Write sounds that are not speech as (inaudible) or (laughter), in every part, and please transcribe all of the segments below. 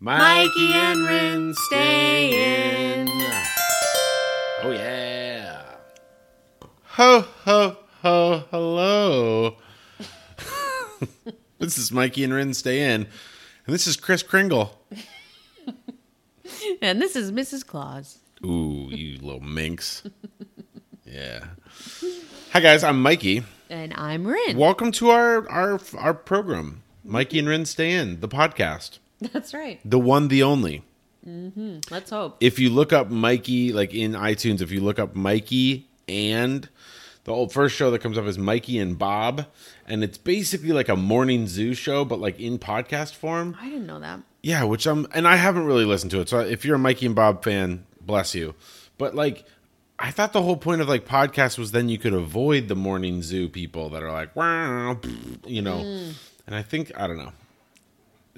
Mikey and Rin stay in. Oh yeah. Ho ho ho hello. (laughs) this is Mikey and Rin stay in, and this is Kris Kringle. (laughs) And this is Mrs. Claus. Ooh, you little minx. (laughs) Yeah. Hi guys, I'm Mikey. And I'm Rin. Welcome to our our our program, Mikey and Rin stay in, the podcast, That's right. the one, the only. Mm-hmm. Let's hope. if you look up Mikey, like in iTunes, if you look up Mikey and the old first show that comes up is Mikey and Bob, and it's basically like a morning zoo show, but like in podcast form. I didn't know that. Yeah, which I'm, and I haven't really listened to it. So if you're a Mikey and Bob fan, bless you. But like, I thought the whole point of like podcasts was then you could avoid the morning zoo people that are like, wow, you know. Mm. And I think I don't know.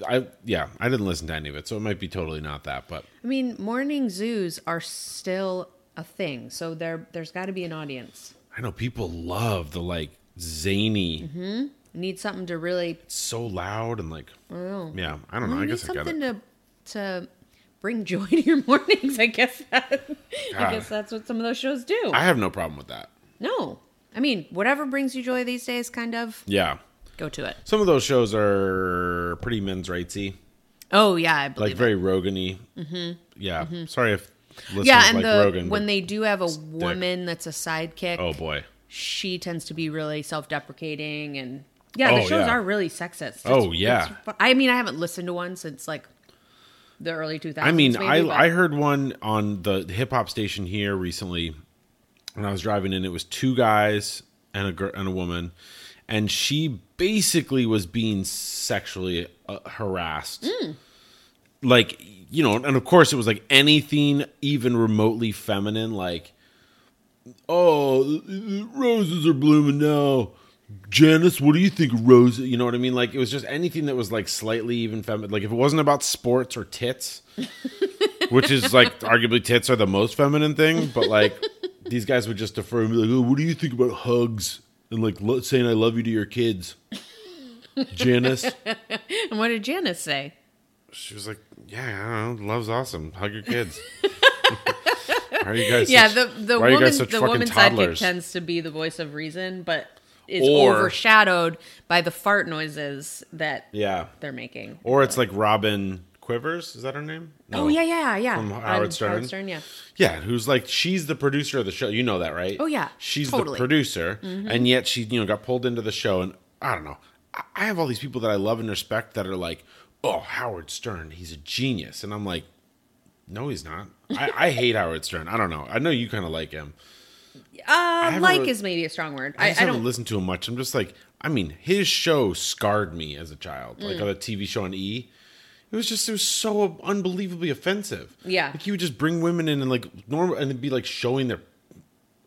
I yeah, I didn't listen to any of it, so it might be totally not that. But I mean, morning zoos are still a thing, so there there's got to be an audience. I know people love the like zany, mm-hmm. Need something to really. so loud and like, Oh. yeah. I don't know. I you need guess I got something to to bring joy to your (laughs) mornings. I guess that. I ah. guess that's what some of those shows do. I have no problem with that. no, I mean whatever brings you joy these days, kind of Yeah, go to it. some of those shows are pretty men's rightsy, Oh yeah, I like believe it. very Rogany. Mm-hmm. Yeah. Sorry if listeners Yeah, and like the Rogan. when they do have a woman that's a sidekick, oh boy. she tends to be really self-deprecating and yeah, the Oh, shows yeah. are really sexist. Oh, yeah. I mean, I haven't listened to one since like the early 2000s. I mean, maybe, I but- I heard one on the hip hop station here recently when I was driving in. It was two guys and a girl and a woman, and she basically was being sexually uh, harassed. Hmm. Like you know, and of course it was like anything even remotely feminine, like oh, roses are blooming now. Janice, what do you think of roses? You know what I mean? Like it was just anything that was like slightly even feminine. Like if it wasn't about sports or tits, (laughs) which is like arguably tits are the most feminine thing, but like these guys would just defer and be like, "Oh, what do you think about hugs and like lo- saying I love you to your kids?" Janice, And (laughs) what did Janice say? she was like, "Yeah, I don't know, love's awesome. Hug your kids." (laughs) Why are you guys? Yeah, such- the the why are you woman guys such the fucking woman's toddlers? sidekick tends to be the voice of reason, but is Or- overshadowed by the fart noises that Yeah, they're making. or it's like Robin Quivers. Is that her name? Oh yeah, yeah, yeah. From Howard Stern? Howard Stern, yeah. Yeah, who's like she's the producer of the show. You know that, right? Oh, yeah, she's totally. the producer, and yet she you know got pulled into the show. And I don't know. I- have all these people that I love and respect that are like, oh, Howard Stern, he's a genius, and I'm like, no, he's not. I, I (laughs) hate Howard Stern. I don't know. I know you kind of like him. Uh, like is maybe a strong word. I I haven't don't. listen to him much. I'm just like, I mean, his show scarred me as a child. Mm. Like on a TV show on E. It was just it was so unbelievably offensive. Yeah. like he would just bring women in and like normal and it'd be like showing their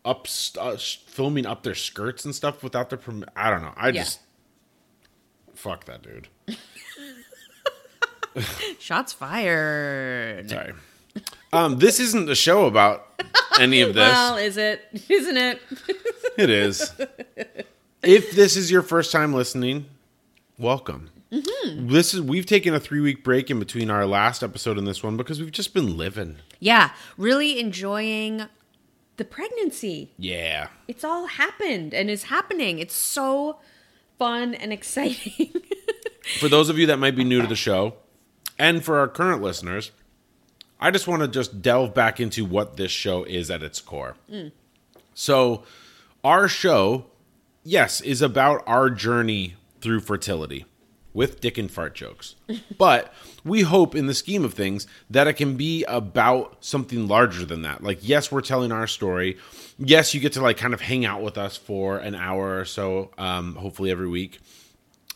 up uh, filming up their skirts and stuff without their perm- I don't know. I Yeah. just fuck that dude. (laughs) Shots fired. Sorry. Um, this isn't a show about any of (laughs) this. Well, is it? (laughs) Isn't it? It is. if this is your first time listening, welcome. Mm-hmm. This is we've taken a three week break in between our last episode and this one because we've just been living. yeah, really enjoying the pregnancy. Yeah. It's all happened and is happening. It's so fun and exciting. (laughs) For those of you that might be new to the show, and for our current listeners, I just want to just delve back into what this show is at its core. Mm. So, our show, yes, is about our journey through fertility with dick and fart jokes. (laughs) but we hope, in the scheme of things, that it can be about something larger than that. Like, yes, we're telling our story. Yes, you get to like kind of hang out with us for an hour or so, um, hopefully every week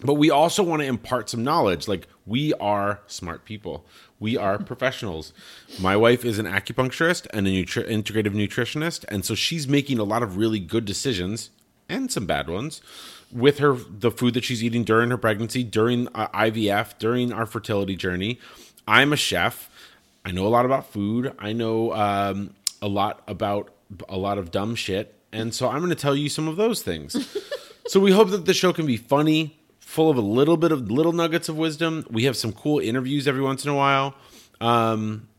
but we also want to impart some knowledge like we are smart people we are (laughs) professionals my wife is an acupuncturist and a nutri- integrative nutritionist and so she's making a lot of really good decisions and some bad ones with her the food that she's eating during her pregnancy during uh, ivf during our fertility journey i'm a chef i know a lot about food i know um, a lot about a lot of dumb shit and so i'm going to tell you some of those things (laughs) so we hope that the show can be funny full of a little bit of little nuggets of wisdom. We have some cool interviews every once in a while. Um,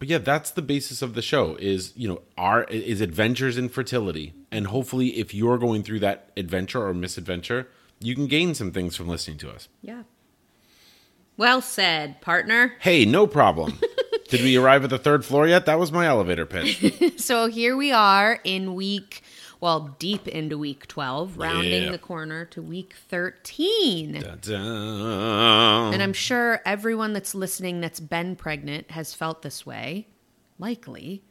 but yeah, that's the basis of the show is, you know, our is adventures in fertility. And hopefully if you're going through that adventure or misadventure, you can gain some things from listening to us. Yeah. Well said, partner. Hey, no problem. (laughs) Did we arrive at the third floor yet? That was my elevator pitch. (laughs) So here we are in week, well, deep into week 12, rounding Yeah. the corner to week 13. Da-da. And I'm sure everyone that's listening that's been pregnant has felt this way, likely,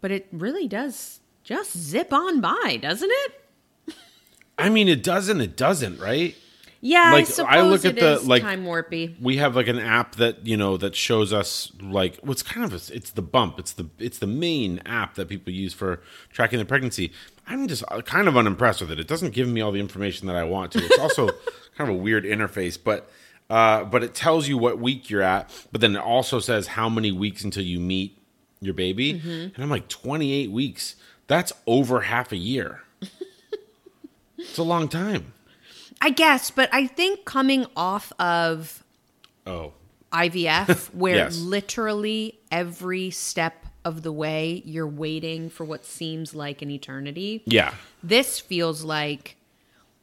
but it really does just zip on by, doesn't it? (laughs) I mean, it doesn't. It doesn't, right? Yeah, I suppose I look it at the, is like- time warpy. we have like an app that you know that shows us like what's kind of a, it's the bump it's the it's the main app that people use for tracking their pregnancy i'm just uh, kind of unimpressed with it it doesn't give me all the information that i want to it's also (laughs) kind of a weird interface but uh, but it tells you what week you're at but then it also says how many weeks until you meet your baby Mm-hmm. and i'm like 28 weeks that's over half a year (laughs) it's a long time I guess, but I think coming off of oh IVF, (laughs) where Yes. literally every step of the way you're waiting for what seems like an eternity. yeah This feels like,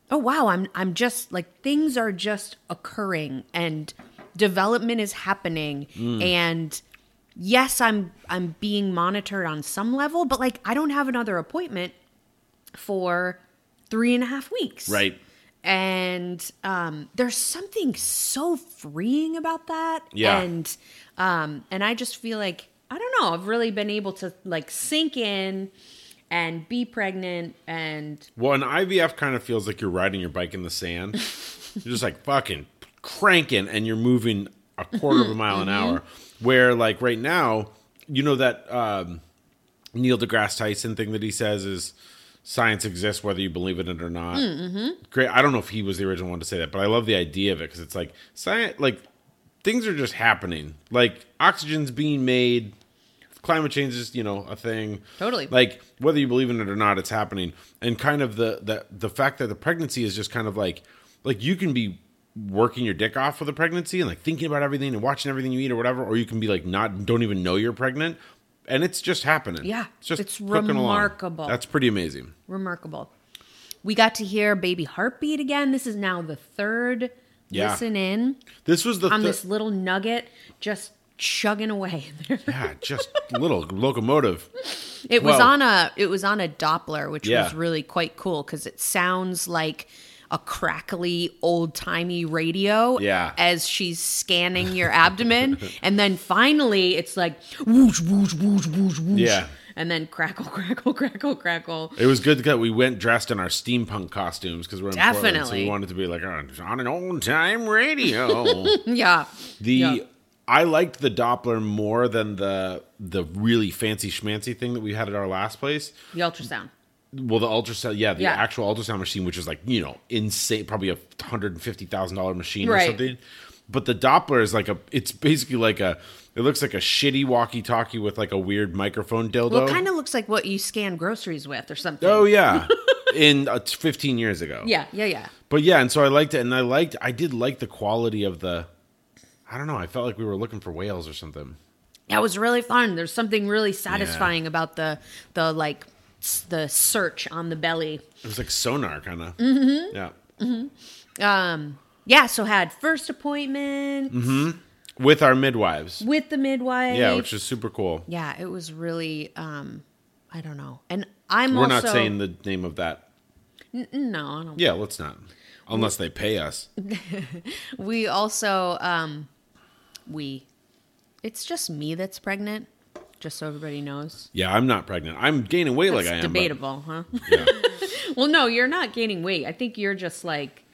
oh wow, I'm I'm just like things are just occurring and development is happening mm. and yes, I'm I'm being monitored on some level, but like I don't have another appointment for three and a half weeks. right and um, there's something so freeing about that Yeah. and um, and i just feel like i don't know i've really been able to like sink in and be pregnant and Well, an IVF kind of feels like you're riding your bike in the sand. (laughs) you're just like fucking cranking and you're moving a quarter of a mile an hour. Where like right now, you know that um, Neil deGrasse Tyson thing that he says is science exists whether you believe in it or not. Great. I don't know if he was the original one to say that, but I love the idea of it because it's like science, like things are just happening. Like oxygen's being made. Climate change is, you know, a thing. Totally. Like whether you believe in it or not, it's happening. And kind of the the the fact that the pregnancy is just kind of like like you can be working your dick off with a pregnancy and like thinking about everything and watching everything you eat or whatever, or you can be like not don't even know you're pregnant, and it's just happening. Yeah, it's just it's cooking along. remarkable. That's pretty amazing. remarkable we got to hear baby heartbeat again this is now the third Yeah. listen in This was the on thi- this little nugget just chugging away There. (laughs) yeah, just little locomotive. It was on a it was on a Doppler, which Yeah. was really quite cool because it sounds like a crackly old timey radio. Yeah. As she's scanning your abdomen, (laughs) and then finally it's like whoosh whoosh whoosh whoosh whoosh. Yeah. And then crackle (laughs) crackle crackle crackle. It was good that we went dressed in our steampunk costumes because we're in Portland, so Definitely. we wanted to be like "Oh, on an old time radio. (laughs) Yeah. The Yeah. I liked the Doppler more than the the really fancy schmancy thing that we had at our last place. The ultrasound. Well, the ultrasound, yeah, the Yeah. actual ultrasound machine, which is like you know insane, probably a hundred and fifty thousand dollar machine or something. But the Doppler is like a, it's basically like a, it looks like a shitty walkie talkie with like a weird microphone dildo. Well, it kind of looks like what you scan groceries with or something. oh yeah, (laughs) in uh, fifteen years ago. Yeah, yeah, yeah. But yeah, and so I liked it, and I liked, I did like the quality of the. I don't know. I felt like we were looking for whales or something. That was really fun. There's something really satisfying about the the like the search on the belly. It was like sonar, kind of. Mm-hmm. Yeah. Um, yeah, so had first appointment With our midwives. with the midwife. Yeah, which is super cool. yeah, it was really um, I don't know, and I'm We're also not saying the name of that. no. I don't. Yeah, let's not. Unless they pay us. (laughs) We also um, we, it's just me that's pregnant. Just so everybody knows, Yeah, I'm not pregnant. I'm gaining weight it's like I am. but- debatable, huh? yeah. (laughs) Well, no, you're not gaining weight. I think you're just like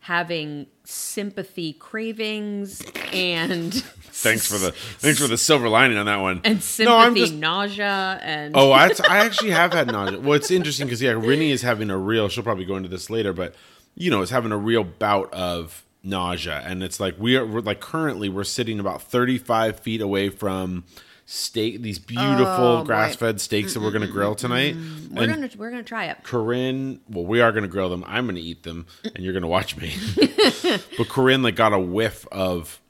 having sympathy cravings and (laughs) Thanks for the thanks for the silver lining on that one. and No, sympathy I'm just nausea and Oh, I, (laughs) I actually have had nausea. Well, it's interesting because yeah, Rinny is having a real. She'll probably go into this later, but you know, is having a real bout of nausea, and it's like we are we're like currently we're sitting about thirty five feet away from steak, these beautiful Oh, grass fed steaks that we're gonna grill tonight. We're and gonna we're gonna try it. Corinne, well, we are gonna grill them. I'm gonna eat them, and you're gonna watch me. (laughs) but Corinne like got a whiff of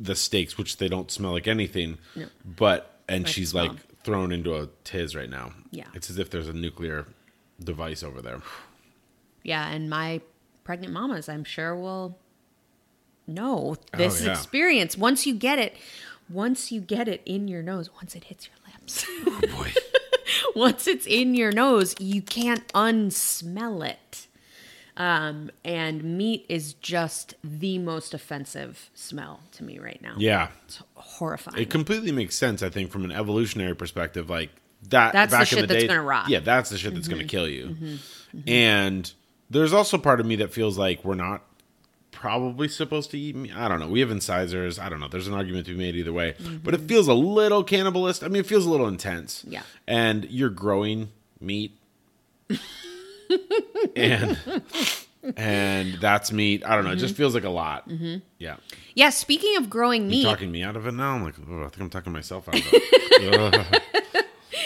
the steaks, which they don't smell like anything. No. But and Like she's smell. like thrown into a tiz right now. Yeah. it's as if there's a nuclear device over there. Yeah, and my pregnant mamas, I'm sure will know oh, this Oh, yeah. experience. Once you get it, once you get it in your nose, once it hits your lips, Oh boy. (laughs) once it's in your nose, you can't unsmell it. Um, and meat is just the most offensive smell to me right now. Yeah. It's horrifying. It completely makes sense, I think, from an evolutionary perspective. Like that. That's the back in shit the that's day, gonna rot. Yeah, that's the shit that's going to mm-hmm. kill you. Mm-hmm. Mm-hmm. And there's also part of me that feels like we're not probably supposed to eat meat. I don't know. We have incisors. I don't know. There's an argument to be made either way, mm-hmm. but it feels a little cannibalist. I mean, it feels a little intense. Yeah. And you're growing meat, and and that's meat. I don't know. It just mm-hmm. feels like a lot. Mm-hmm. Yeah. yeah, speaking of growing meat, talking me out of it now? I'm like, oh, I think I'm talking myself out of it. (laughs)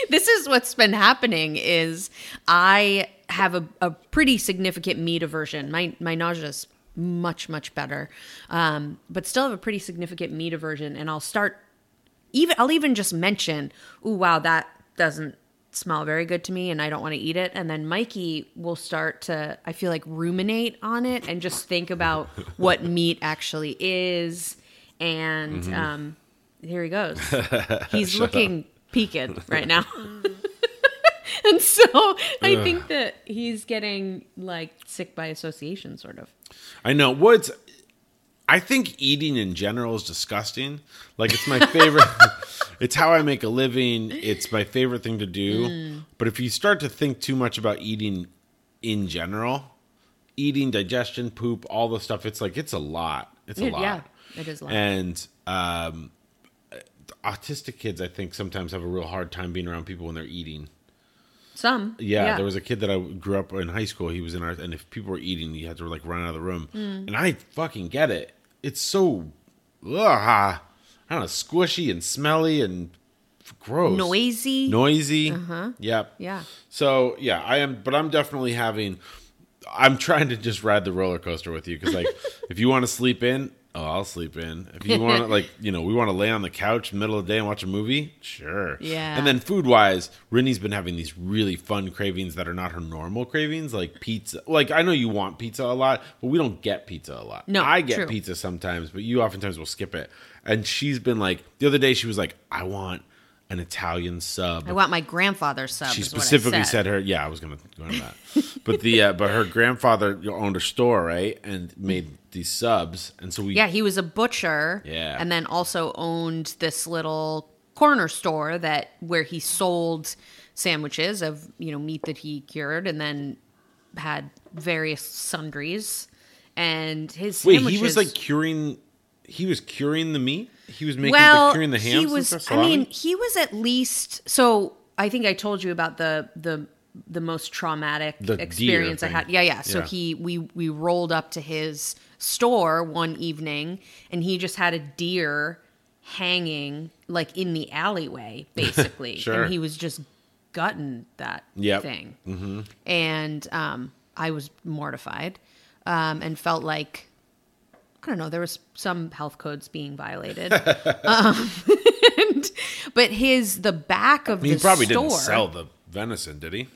This is what's been happening is I have a, a pretty significant meat aversion. My my nausea is much much better, um, but still have a pretty significant meat aversion. And I'll start even I'll even just mention, oh wow, that doesn't smell very good to me, and I don't want to eat it." And then Mikey will start to I feel like ruminate on it and just think about (laughs) what meat actually is. And um, here he goes. (laughs) He's looking peaked right now. (laughs) and so I think that he's getting like sick by association, sort of. I know. What's I think eating in general is disgusting. Like it's my favorite. (laughs) it's how I make a living. It's my favorite thing to do. Mm. But if you start to think too much about eating in general, eating, digestion, poop, all the stuff, it's like it's a lot. It's a lot. yeah, it is a lot. And um, autistic kids, I think, sometimes have a real hard time being around people when they're eating. Some, Yeah, there was a kid that I grew up in high school. He was in our, and if people were eating, you had to like run out of the room. Hmm. And I fucking get it. It's so, ugh, I don't know, squishy and smelly and gross, noisy. noisy. Uh-huh. Yep. Yeah. So yeah, I am, but I'm definitely having. I'm trying to just ride the roller coaster with you because, like, (laughs) if you want to sleep in, oh, I'll sleep in. If you want to, (laughs) like, you know, we want to lay on the couch in the middle of the day and watch a movie, sure. Yeah. And then food wise, Rinne's been having these really fun cravings that are not her normal cravings, like pizza. Like, I know you want pizza a lot, but we don't get pizza a lot. No, I get true. pizza sometimes, but you oftentimes will skip it. And she's been like, the other day, she was like, I want an Italian sub I want my grandfather's sub. she is what I specifically said. said her yeah i was gonna go that but the uh, but her grandfather owned a store right and made these subs and so we Yeah, he was a butcher. Yeah. And then also owned this little corner store that where he sold sandwiches of, you know, meat that he cured and then had various sundries. And his wait he was like curing he was curing the meat he was making well, the curing the hams he was stuff, I mean, he was at least so I think I told you about the the the most traumatic The experience I had. Yeah, yeah. So Yeah. he we we rolled up to his store one evening and he just had a deer hanging like in the alleyway (laughs) basically Sure. and he was just gutting that Yep. thing. Mm-hmm. And um I was mortified um and felt like I don't know, there was some health codes being violated. (laughs) um, (laughs) and, but his the back of he the he probably store. didn't sell the venison did he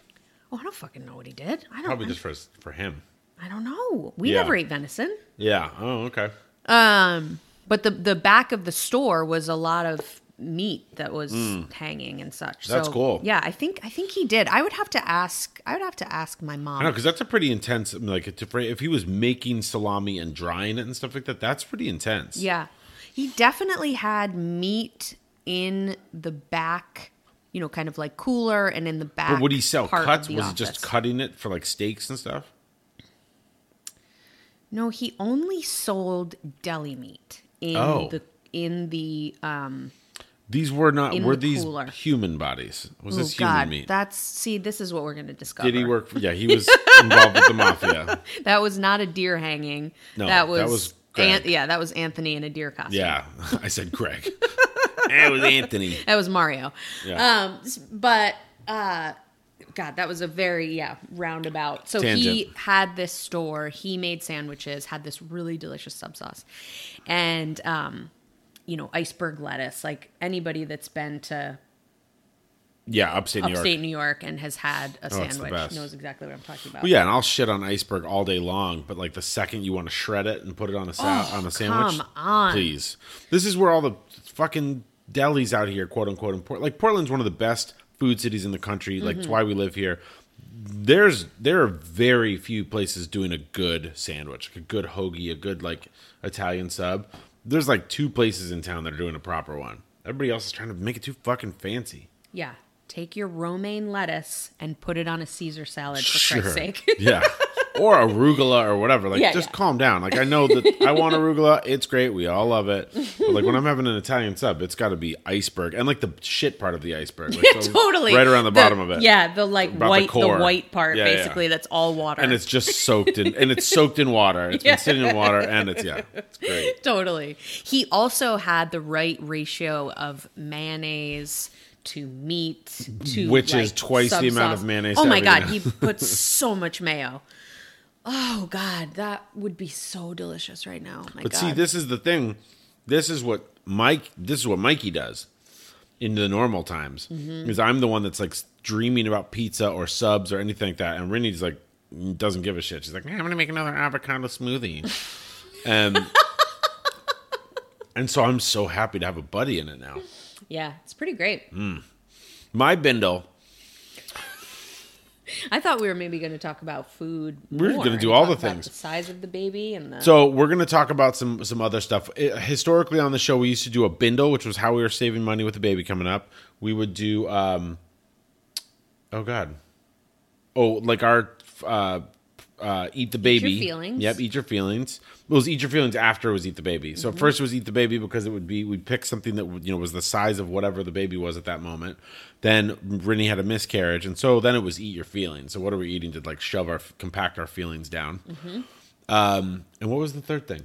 Oh, I don't fucking know what he did. I don't. probably just for for him I don't know. We Yeah. never ate venison. yeah oh okay Um, but the the back of the store was a lot of meat that was hanging and such. That's So, cool. Yeah, I think I think he did. I would have to ask. I would have to ask my mom. I know because that's a pretty intense. Like, to- if he was making salami and drying it and stuff like that, that's pretty intense. Yeah. He definitely had meat in the back, you know, kind of like cooler and in the back. But would he sell cuts? Was it just cutting it for like steaks and stuff? No, he only sold deli meat in Oh. the in the um These were not. In were the these cooler. human bodies? Was oh this human god. meat? That's see, this is what we're gonna discover. Did he work? For, yeah, he (laughs) was involved with the mafia. (laughs) That was not a deer hanging. No, that was, that was. An- yeah, that was Anthony in a deer costume. Yeah, (laughs) I said Greg. it was Anthony. That was Mario. Yeah. Um, but uh, God, that was a very yeah roundabout. So he had this store. He made sandwiches. Had this really delicious sub sauce, and um, you know iceberg lettuce. Like anybody that's been to Yeah, upstate New York. upstate New York and has had a Oh, sandwich knows exactly what I'm talking about. Well, yeah, and I'll shit on iceberg all day long, but like the second you want to shred it and put it on a sa- Oh, on a sandwich, come on. please. This is where all the fucking delis out here, quote unquote, in Port- like Portland's one of the best food cities in the country. Like, it's Mm-hmm. why we live here. There's there are very few places doing a good sandwich, like a good hoagie, a good like Italian sub. There's like two places in town that are doing a proper one. Everybody else is trying to make it too fucking fancy. Yeah. Take your romaine lettuce and put it on a Caesar salad for Sure. Christ's sake. yeah. (laughs) Or arugula or whatever. Like, Yeah, just yeah. calm down. Like, I know that (laughs) I want arugula. It's great. We all love it. But like, when I'm having an Italian sub, it's got to be iceberg and like the shit part of the iceberg. Like, Yeah, the- totally. Right around the, bottom of it. Yeah, the like About the white, the, core. white part, Yeah, basically. That's all water. And it's just soaked in, and it's soaked in water. It's been sitting in water, and it's yeah, it's great. (laughs) totally. He also had the right ratio of mayonnaise to meat to Which is like, twice the amount of mayonnaise Oh my god, he puts so much mayo. Oh god, that would be so delicious right now. My But god. see, this is the thing. This is what Mike. This is what Mikey does in the normal times. Mm-hmm. Because I'm the one that's like dreaming about pizza or subs or anything like that, and Rinne's like doesn't give a shit. She's like, "Yeah, I'm gonna make another avocado smoothie, (laughs) and and so I'm so happy to have a buddy in it now. yeah, it's pretty great. Mm. My bindle. I thought we were maybe going to talk about food. We're gonna do all the about things. The size of the baby and the. So we're gonna talk about some some other stuff. Eh, historically on the show, we used to do a bindle, which was how we were saving money with the baby coming up. We would do, um, oh god, oh like our uh, uh, eat the baby. feelings. Yep, eat your feelings. It was eat your feelings after it was eat the baby. So first it was eat the baby because it would be we'd pick something that you know was the size of whatever the baby was at that moment. Then Rinne had a miscarriage, and so then it was eat your feelings. So what are we eating to like shove our compact our feelings down? Um, and what was the third thing?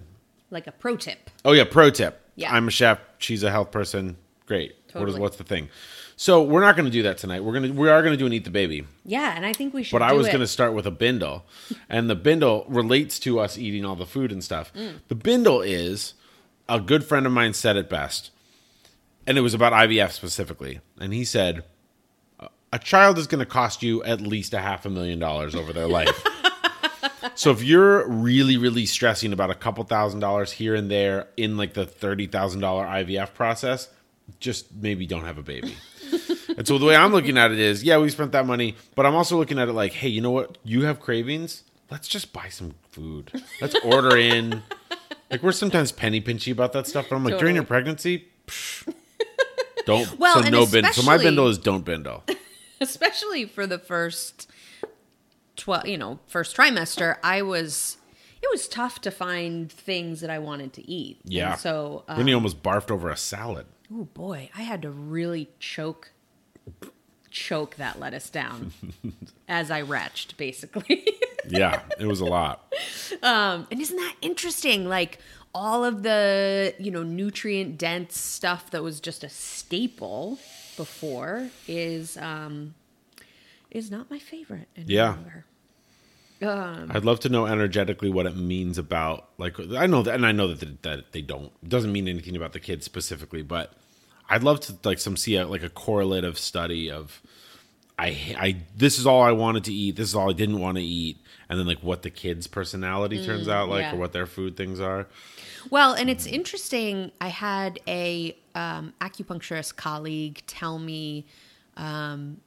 like a pro tip. Oh yeah, pro tip. Yeah. I'm a chef. She's a health person. Great. What is what's the thing? So we're not going to do that tonight. We're gonna we are going to do an eat the baby. Yeah, and I think we should. But I was going to start with a bindle, and the bindle relates to us eating all the food and stuff. Mm. The bindle is a good friend of mine said it best, and it was about IVF specifically. And he said, "A child is going to cost you at least a half a million dollars over their life." (laughs) so if you're really, really stressing about a couple thousand dollars here and there in like the thirty thousand dollar IVF process, just maybe don't have a baby. And so the way I'm looking at it is, yeah, we spent that money, but I'm also looking at it like, hey, you know what? You have cravings. Let's just buy some food. Let's order in. (laughs) Like we're sometimes penny pinchy about that stuff, but I'm like during your pregnancy, psh, don't. (laughs) Well, so no bindle. So my bindle is don't bindle. (laughs) especially for the first 12 you know first trimester i was it was tough to find things that i wanted to eat And Yeah. so um, Rinne almost barfed over a salad. oh boy i had to really choke choke that lettuce down (laughs) as i retched basically Yeah, it was a lot. (laughs) um and isn't that interesting like all of the you know nutrient dense stuff that was just a staple before is um is not my favorite any Yeah. longer. Um, I'd love to know energetically what it means about like I know that and I know that that they don't it doesn't mean anything about the kids specifically, but I'd love to like some see a, like a correlative study of I I this is all I wanted to eat, this is all I didn't want to eat, and then like what the kids' personality turns out like Mm, yeah. or what their food things are. Well, and it's interesting. I had a um, acupuncturist colleague tell me um,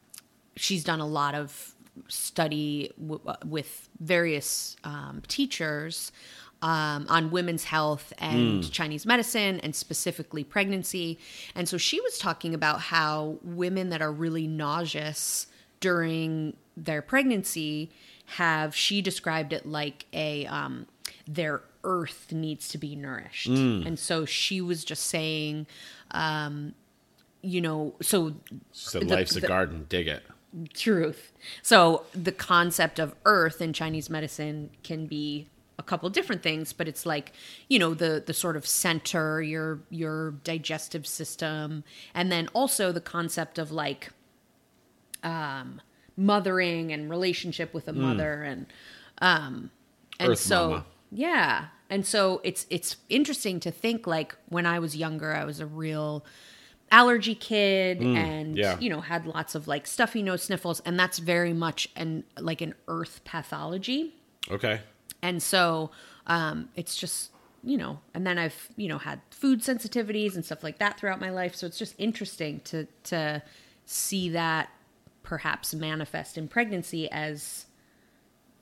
she's done a lot of study w- with various um, teachers um, on women's health and Chinese medicine and specifically pregnancy. And so she was talking about how women that are really nauseous during their pregnancy have she described it like a um, their earth needs to be nourished and so she was just saying um, you know so said The- life's a the- garden, dig it. truth so the concept of earth in chinese medicine can be a couple different things, but it's like you know the the sort of center your your digestive system, and then also the concept of like um, mothering and relationship with a mother and um, and Earth so mama. yeah, and so it's it's interesting to think like when I was younger, I was a real allergy kid and yeah. you know had lots of like stuffy nose sniffles and that's very much an like an earth pathology Okay. And so um, it's just you know and then i've you know had food sensitivities and stuff like that throughout my life so it's just interesting to to see that perhaps manifest in pregnancy as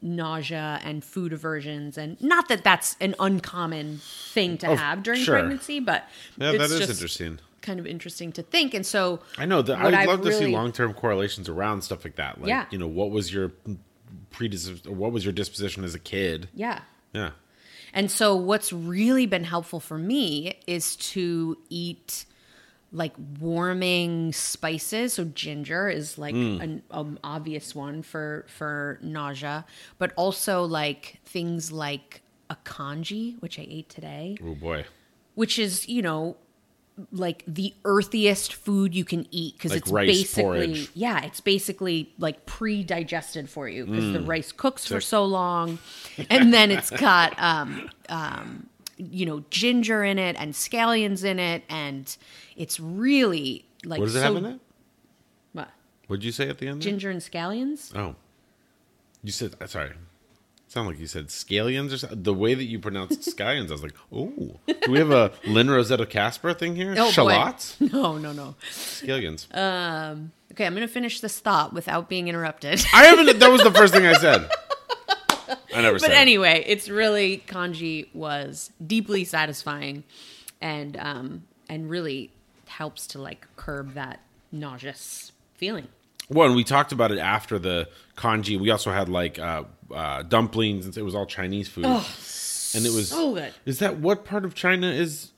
nausea and food aversions and not that that's an uncommon thing to Oh, have during sure. pregnancy but Yeah, it's that is just interesting. kind of interesting to think and so I know that I'd I've love to see long term correlations around stuff like that. Like, Yeah. you know, what was your predisp- what was your disposition as a kid? yeah Yeah. And so, what's really been helpful for me is to eat like warming spices. So ginger is like an um, obvious one for for nausea, but also like things like a congee, which I ate today, Oh boy. which is you know like the earthiest food you can eat because Like it's rice basically porridge. yeah it's basically like pre-digested for you because Mm. the rice cooks for so long and then it's got (laughs) um um you know ginger in it and scallions in it and it's really like What does it so have in it? what What'd you say at the end? there? ginger and scallions Oh. You said uh, sorry. Sound like you said scallions or something. The way that you pronounced (laughs) scallions, I was like, oh. Do we have a Lynne Rossetto Kasper thing here? Oh, boy. Shallots? (laughs) no no no Scallions. okay i'm gonna finish this thought without being interrupted I haven't that was the first thing I said. I never said but it. anyway, it's really congee was deeply satisfying, and um and really helps to like curb that nauseous feeling. Well, and we talked about it after the congee. We also had like uh, uh, dumplings, and it was all Chinese food. and it was so good. Is that what part of China is?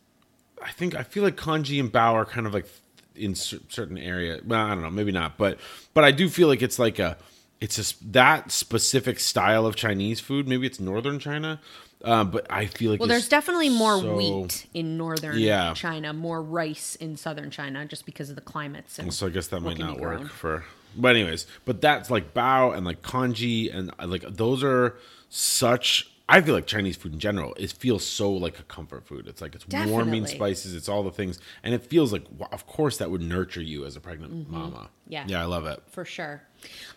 I think I feel like congee and bao are kind of like in certain area. Well, I don't know, maybe not, but but I do feel like it's like a it's just that specific style of Chinese food. Maybe it's northern China, uh, but I feel like Well, there's definitely more so- wheat in northern Yeah. China, more rice in southern China, just because of the climates. And So I guess that might not work for. But anyways, but that's like bao and like congee and like those are such. I feel like Chinese food in general. It feels so like a comfort food. It's like it's warming spices. It's all the things, and it feels like of course that would nurture you as a pregnant mama. Mm-hmm. Yeah. yeah, I love it. for sure.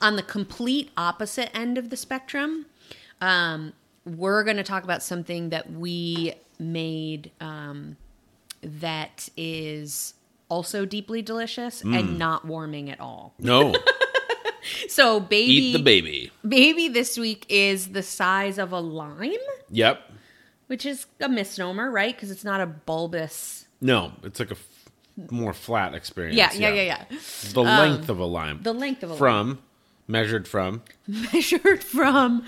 On the complete opposite end of the spectrum, um, we're going to talk about something that we made um, that is also deeply delicious Mm. and not warming at all. No, (laughs) So, baby, eat the baby. baby this week is the size of a lime, Yep. which is a misnomer, right? Because it's not a bulbous. No, it's like a f- more flat experience. Yeah, yeah, yeah, yeah. The length of a lime. The length of a lime. from measured from (laughs) measured from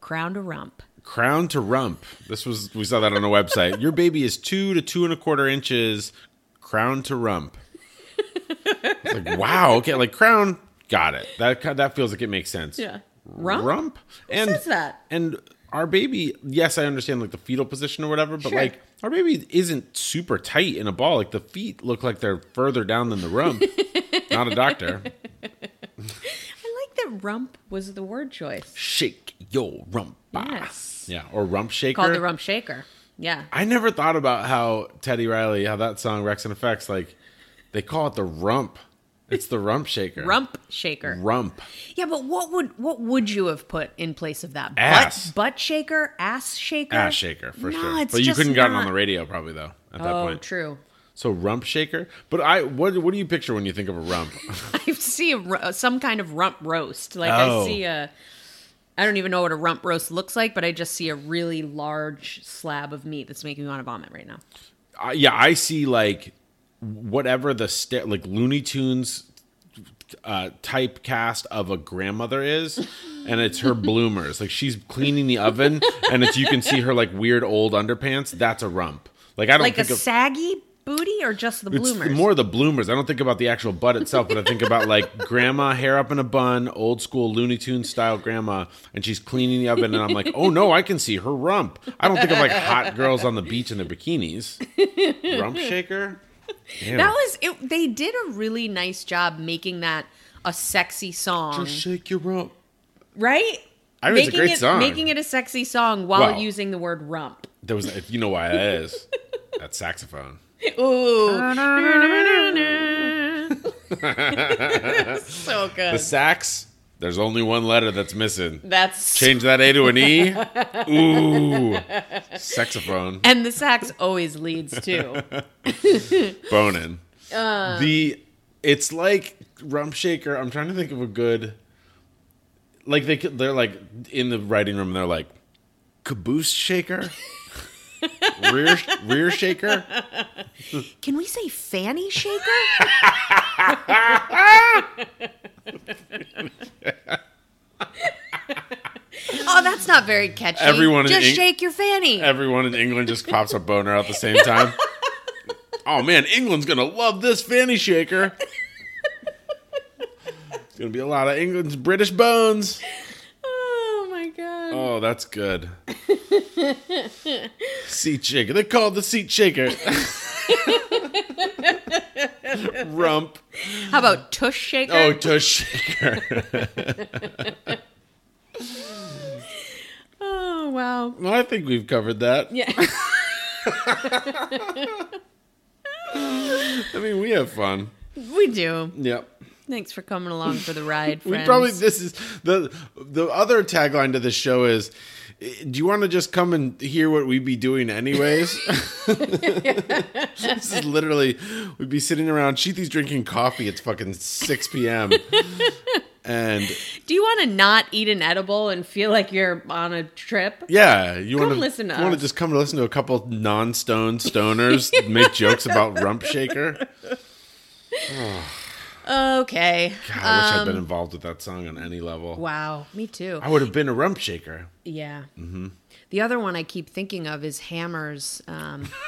crown to rump. crown to rump. This was we saw that on a website. Your baby is two to two and a quarter inches, crown to rump. It's like wow, okay, like crown, got it. That that feels like it makes sense. Yeah. Rump? rump, and says that? and our baby. Yes, I understand like the fetal position or whatever, but Sure. like our baby isn't super tight in a ball. Like the feet look like they're further down than the rump. (laughs) Not a doctor. I like that rump was the word choice. Shake your rump. Yes. Yeah, or rump shaker. Called the rump shaker. Yeah. I never thought about how Teddy Riley, how that song Wreckx-n-Effect's, like they call it the rump. It's the rump shaker. Rump shaker. Rump. Yeah, but what would what would you have put in place of that? Ass. Butt, butt shaker, ass shaker, Ass shaker for No, sure. it's But you couldn't got it on the radio probably though at that Oh, point. true. So rump shaker. But I what what do you picture when you think of a rump? (laughs) I see a, some kind of rump roast. Like Oh. I see a. I don't even know what a rump roast looks like, but I just see a really large slab of meat that's making me want to vomit right now. uh, yeah, I see like whatever the sta- like Looney Tunes uh, typecast of a grandmother is, and it's her (laughs) bloomers. Like she's cleaning the oven, and it's you can see her like weird old underpants. That's a rump. Like I don't Like a of saggy booty or just the It's bloomers? more the bloomers. I don't think about the actual butt itself, but I think about like (laughs) grandma hair up in a bun, old school Looney Tunes style grandma, and she's cleaning the oven, and I'm like, oh no, I can see her rump. I don't think of like hot girls on the beach in their bikinis. (laughs) Rump shaker. Damn. that was it. They did a really nice job making that a sexy song, just shake your rump. right? I mean, it's a making great it, song. Making it a sexy song while using the word rump. There was, you know why that is? (laughs) That saxophone. Ooh. so good. The sax. There's only one letter that's missing. That's Change that A to an E. Ooh, saxophone. and the sax always leads too. (laughs) boning. Uh. the it's like rump shaker. I'm trying to think of a good. Like they they're like in the writing room. And they're like caboose shaker, rear rear shaker. Can we say fanny shaker? oh, that's not very catchy. Everyone in just Eng- shake your fanny. Everyone in England just pops a boner at the same time. oh man, England's gonna love this fanny shaker. It's gonna be a lot of England's British bones. oh my god. Oh, that's good. Seat shaker. They call it the seat shaker. Rump. How about tush shaker? Oh, tush shaker. (laughs) Oh, wow. well, I think we've covered that. Yeah. (laughs) I mean, we have fun. we do. Yep. Thanks for coming along for the ride, Friends. We probably this is the the other tagline to the show is Eh, do you want to just come and hear what we'd be doing anyways? (laughs) this is literally we'd be sitting around Sheethy's drinking coffee. It's fucking 6 p.m. and (laughs) Do you want to not eat an edible and feel like you're on a trip? yeah, you want to listen to you want to just come to listen to a couple non-stone stoners make jokes about rump shaker. (laughs) Okay. God, I wish I'd Um, been involved with that song on any level. Wow, me too. I would have been a rump shaker. Yeah. Mm-hmm. The other one I keep thinking of is Hammer's. Um, (laughs)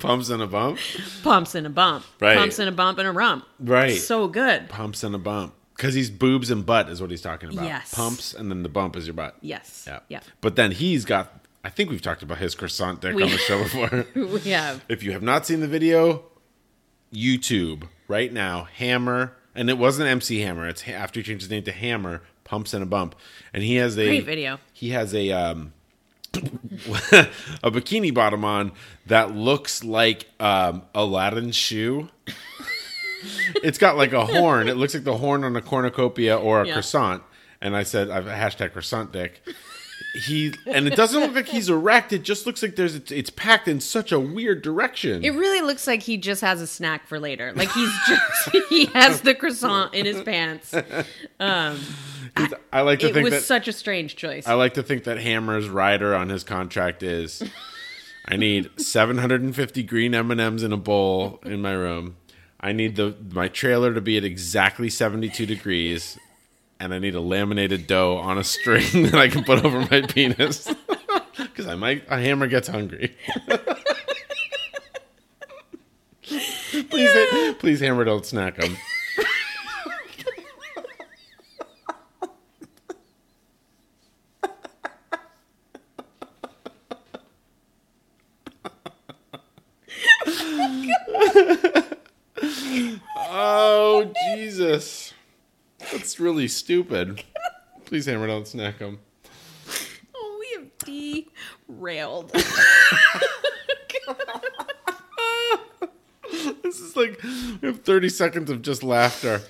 Pumps and a bump. pumps and a bump. Right. Pumps and a bump and a rump. Right. So good. pumps and a bump because he's boobs and butt is what he's talking about. Yes. pumps and then the bump is your butt. Yes. Yeah, Yeah. But then he's got. I think we've talked about his croissant dick We- on the show before. (laughs) We have. if you have not seen the video, YouTube right now, Hammer, and it wasn't MC Hammer. It's after he changed his name to Hammer, pumps and a bump, and he has a Great video. He has a um. (laughs) a bikini bottom on that looks like um, Aladdin's shoe. (laughs) it's got like a horn. It looks like the horn on a cornucopia or a Yeah. croissant. And I said, I've a hashtag croissant dick. He and it doesn't look like he's erect. It just looks like there's it's, packed in such a weird direction. It really looks like he just has a snack for later. Like he's just (laughs) he has the croissant in his pants. Um, he's- I like to It think was that such a strange choice. I like to think that Hammer's rider on his contract is I need 750 green M&Ms in a bowl in my room. I need the my trailer to be at exactly 72 degrees and I need a laminated dough on a string (laughs) that I can put over my penis. (laughs) Cuz I might a hammer gets hungry. (laughs) please please hammer don't snack him. Oh Jesus, really stupid. Please hammer don't snack him. oh, we have derailed. (laughs) This is like we have thirty seconds of just laughter.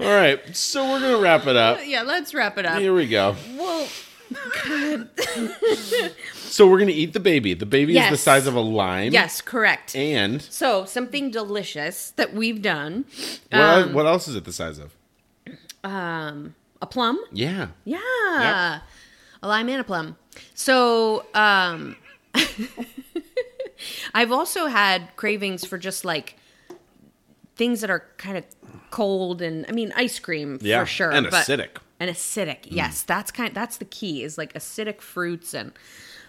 All right, so we're gonna wrap it up. yeah, let's wrap it up. Here we go. Well, God. So we're gonna eat the baby. The baby is the size of a lime. Yes, correct. And So something delicious that we've done. what, Um, what else is it the size of? Um, a plum. Yeah. Yeah. A lime and a plum. So, um, (laughs) I've also had cravings for just like things that are kind of cold and I mean ice cream Yeah. for sure. And acidic. And acidic. Yes, that's kind that's the key is like acidic fruits and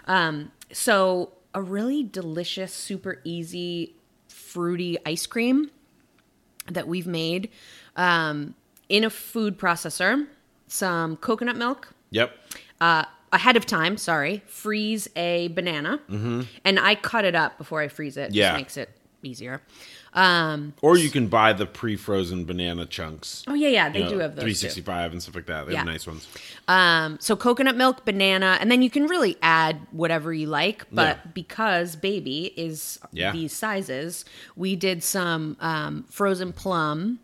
um so a really delicious, super easy, fruity ice cream that we've made um, in a food processor. Some coconut milk, Yep. uh, ahead of time. Sorry, freeze a banana, and I cut it up before I freeze it. Mm-hmm. Yeah. just makes it easier. Um, Or you can buy the pre-frozen banana chunks. oh yeah, yeah, they you know, do have those. 365 and stuff like that. They have nice ones. Um, so coconut milk, banana, and then you can really add whatever you like. But Yeah. because baby is Yeah. these sizes, we did some um, frozen plum,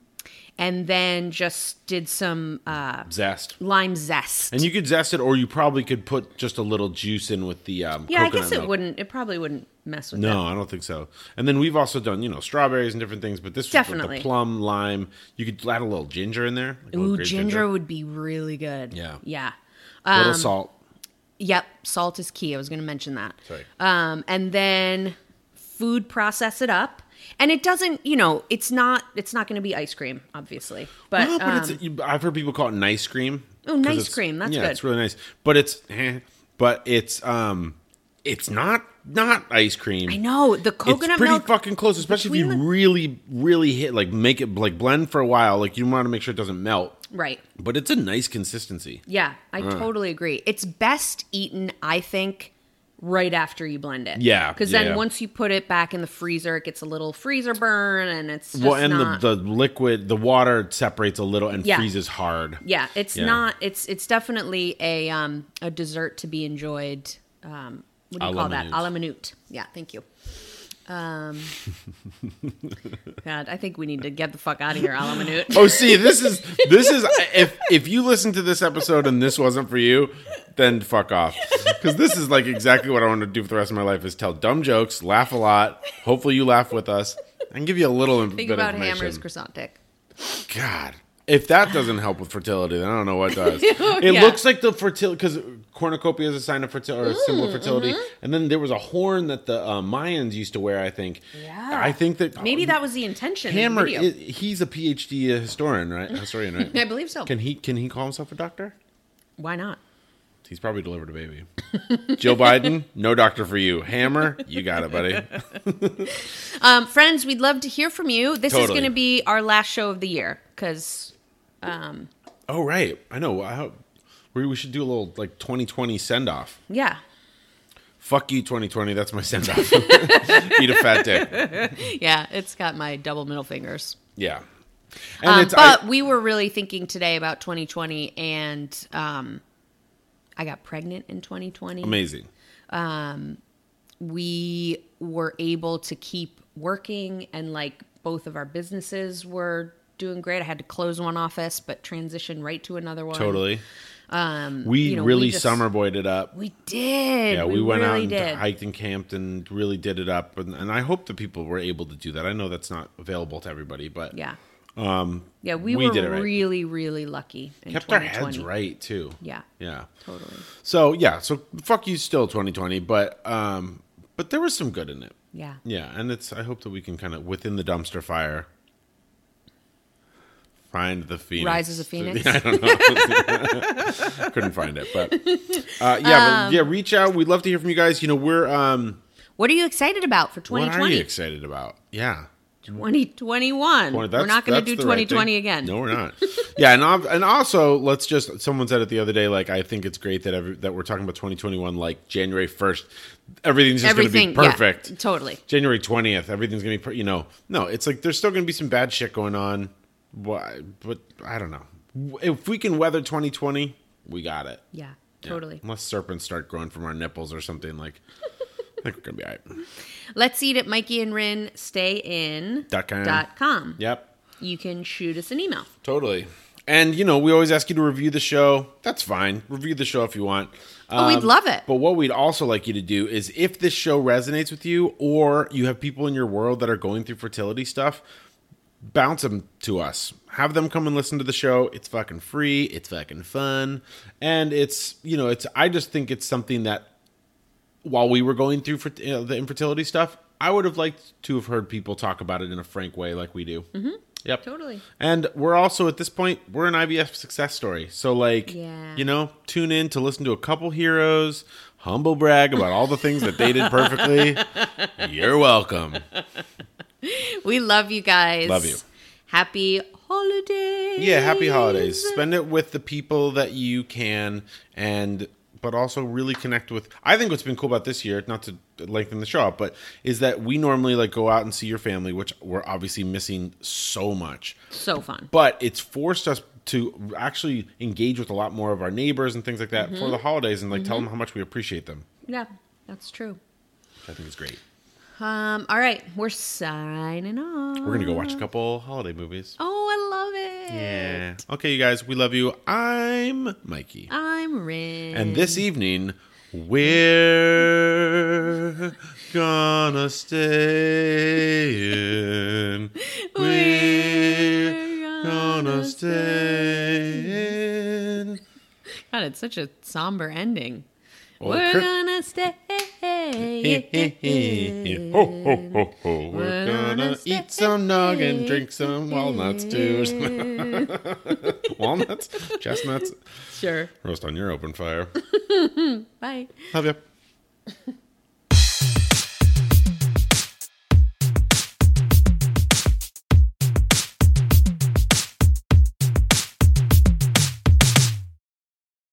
and then just did some uh, Zest. lime zest. And you could zest it, or you probably could put just a little juice in with the um, yeah, I guess it milk. wouldn't. It probably wouldn't mess with No, it. I don't think so. And then we've also done, you know, strawberries and different things, but this Definitely. the plum, lime. You could add a little ginger in there. like Ooh, grape ginger would be really good. Yeah. yeah. little salt. Yep, salt is key. I was going to mention that. Sorry. Um, and then food process it up, and it doesn't. You know, it's not. It's not going to be ice cream, obviously. But, no, but um, it's, I've heard people call it nice cream. oh nice cream, that's yeah, good. it's really nice. But it's, eh, but it's, um, it's not not ice cream. I know the coconut it's pretty milk. fucking close, especially if you the- really, really hit like make it like blend for a while. Like you want to make sure it doesn't melt, right. but it's a nice consistency. Yeah, I totally agree. It's best eaten, I think, right after you blend it. Yeah, because then yeah. once you put it back in the freezer, it gets a little freezer burn, and it's just well, and not. the, the liquid, the water separates a little and Yeah. freezes hard. yeah, it's Yeah. not. It's it's definitely a um a dessert to be enjoyed. Um, what do you A call that? A la minute. Yeah, thank you. Um, (laughs) God, I think we need to get the fuck out of here, a. Oh, see, this is this is if if you listen to this episode and this wasn't for you, then fuck off. Because this is like exactly what I want to do for the rest of my life: is tell dumb jokes, laugh a lot. Hopefully, you laugh with us, and give you a little Think bit about of Hammer's croissant dick. God, if that doesn't help with fertility, then I don't know what does. (laughs) It Yeah. looks like the fertility because cornucopia is a sign of fertility or a symbol Mm, of fertility, mm-hmm. and then there was a horn that the uh, Mayans used to wear. I think. Yeah. I think that Maybe that was the intention. in the Hammer. video. i- he's a PhD historian, right? Historian, right? (laughs) I believe so. Can he can he call himself a doctor? Why not? He's probably delivered a baby. (laughs) Joe Biden, no doctor for you. Hammer, you got it, buddy. Um, friends, we'd love to hear from you. This is going to be our last show of the year because Oh right, I know. I we we should do a little like 2020 send off. yeah, Fuck you, 2020. That's my send off. (laughs) Eat a fat dick. yeah, it's got my double middle fingers. Yeah. And Um, it's I- but we were really thinking today about 2020, and um, I got pregnant in 2020. amazing. We were able to keep working, and like both of our businesses were doing great. I had to close one office, but transition right to another one. Totally. Um, We you know, really just- summer boyed it up. We did. Yeah, we, went really out and did. hiked and camped and really did it up. And, and I hope that people were able to do that. I know that's not available to everybody, but Yeah. Um, yeah, we, we were did it right. really, really lucky in kept our heads right too. Yeah, Yeah. totally. So yeah, so fuck you still 2020, but um but there was some good in it. Yeah. Yeah, and it's I hope that we can kind of within the dumpster fire find the phoenix. Rise as a (laughs) phoenix? I don't know. (laughs) Couldn't find it, but uh, yeah, Um, but yeah, reach out. We'd love to hear from you guys. You know, we're um What are you excited about for what are 2020? you excited about? Yeah. 2021. Well, we're not going to do the right 2020 again. No, we're not. (laughs) yeah, and and also let's just. Someone said it the other day. Like I think it's great that every, that we're talking about 2021. Like January 1st, everything's just going to be Everything, yeah, perfect. totally. January 20th, everything's going to be. Per- you know, no, it's like there's still going to be some bad shit going on. Why? But I don't know. If we can weather 2020, we got it. Yeah, Yeah. totally. Unless serpents start growing from our nipples or something like. I think we're gonna be all right. (laughs) Let's eat at Mikey and Rinne stay in Dot com. dot com. Yep. You can shoot us an email. Totally. And you know, we always ask you to review the show. That's fine. Review the show if you want. Oh, we'd um, love it. But what we'd also like you to do is if this show resonates with you or you have people in your world that are going through fertility stuff, bounce them to us. Have them come and listen to the show. It's fucking free. It's fucking fun. And it's, you know, it's I just think it's something that while we were going through for, you know, the infertility stuff, I would have liked to have heard people talk about it in a frank way like we do. Mm-hmm. Yep. Totally. And we're also at this point, we're an IVF success story. So like, Yeah. you know, tune in to listen to a couple heroes. humble brag about all the things that they did perfectly, (laughs) you're welcome. (laughs) We love you guys. Love you. Happy holidays. Yeah, happy holidays. Spend it with the people that you can and but also really connect with I think what's been cool about this year, not to lengthen the show up, but is that we normally like go out and see your family, which we're obviously missing so much. So fun. But it's forced us to actually engage with a lot more of our neighbors and things like that for mm-hmm. the holidays and like tell mm-hmm. them how much we appreciate them. Yeah, that's true. I think it's great. Um, all right, we're signing off. We're gonna go watch a couple holiday movies. Oh, I love it. Yeah. Okay, you guys, we love you. I'm Mikey. I'm Rinne. And this evening, we're gonna stay in. (laughs) We're gonna stay in. God, it's such a somber ending. Well, we're gonna stay. Ho, ho, ho, ho. We're gonna eat some nog and drink some walnuts too. (laughs) walnuts? Chestnuts? Sure. Roast on your open fire. (laughs) Bye. Love you.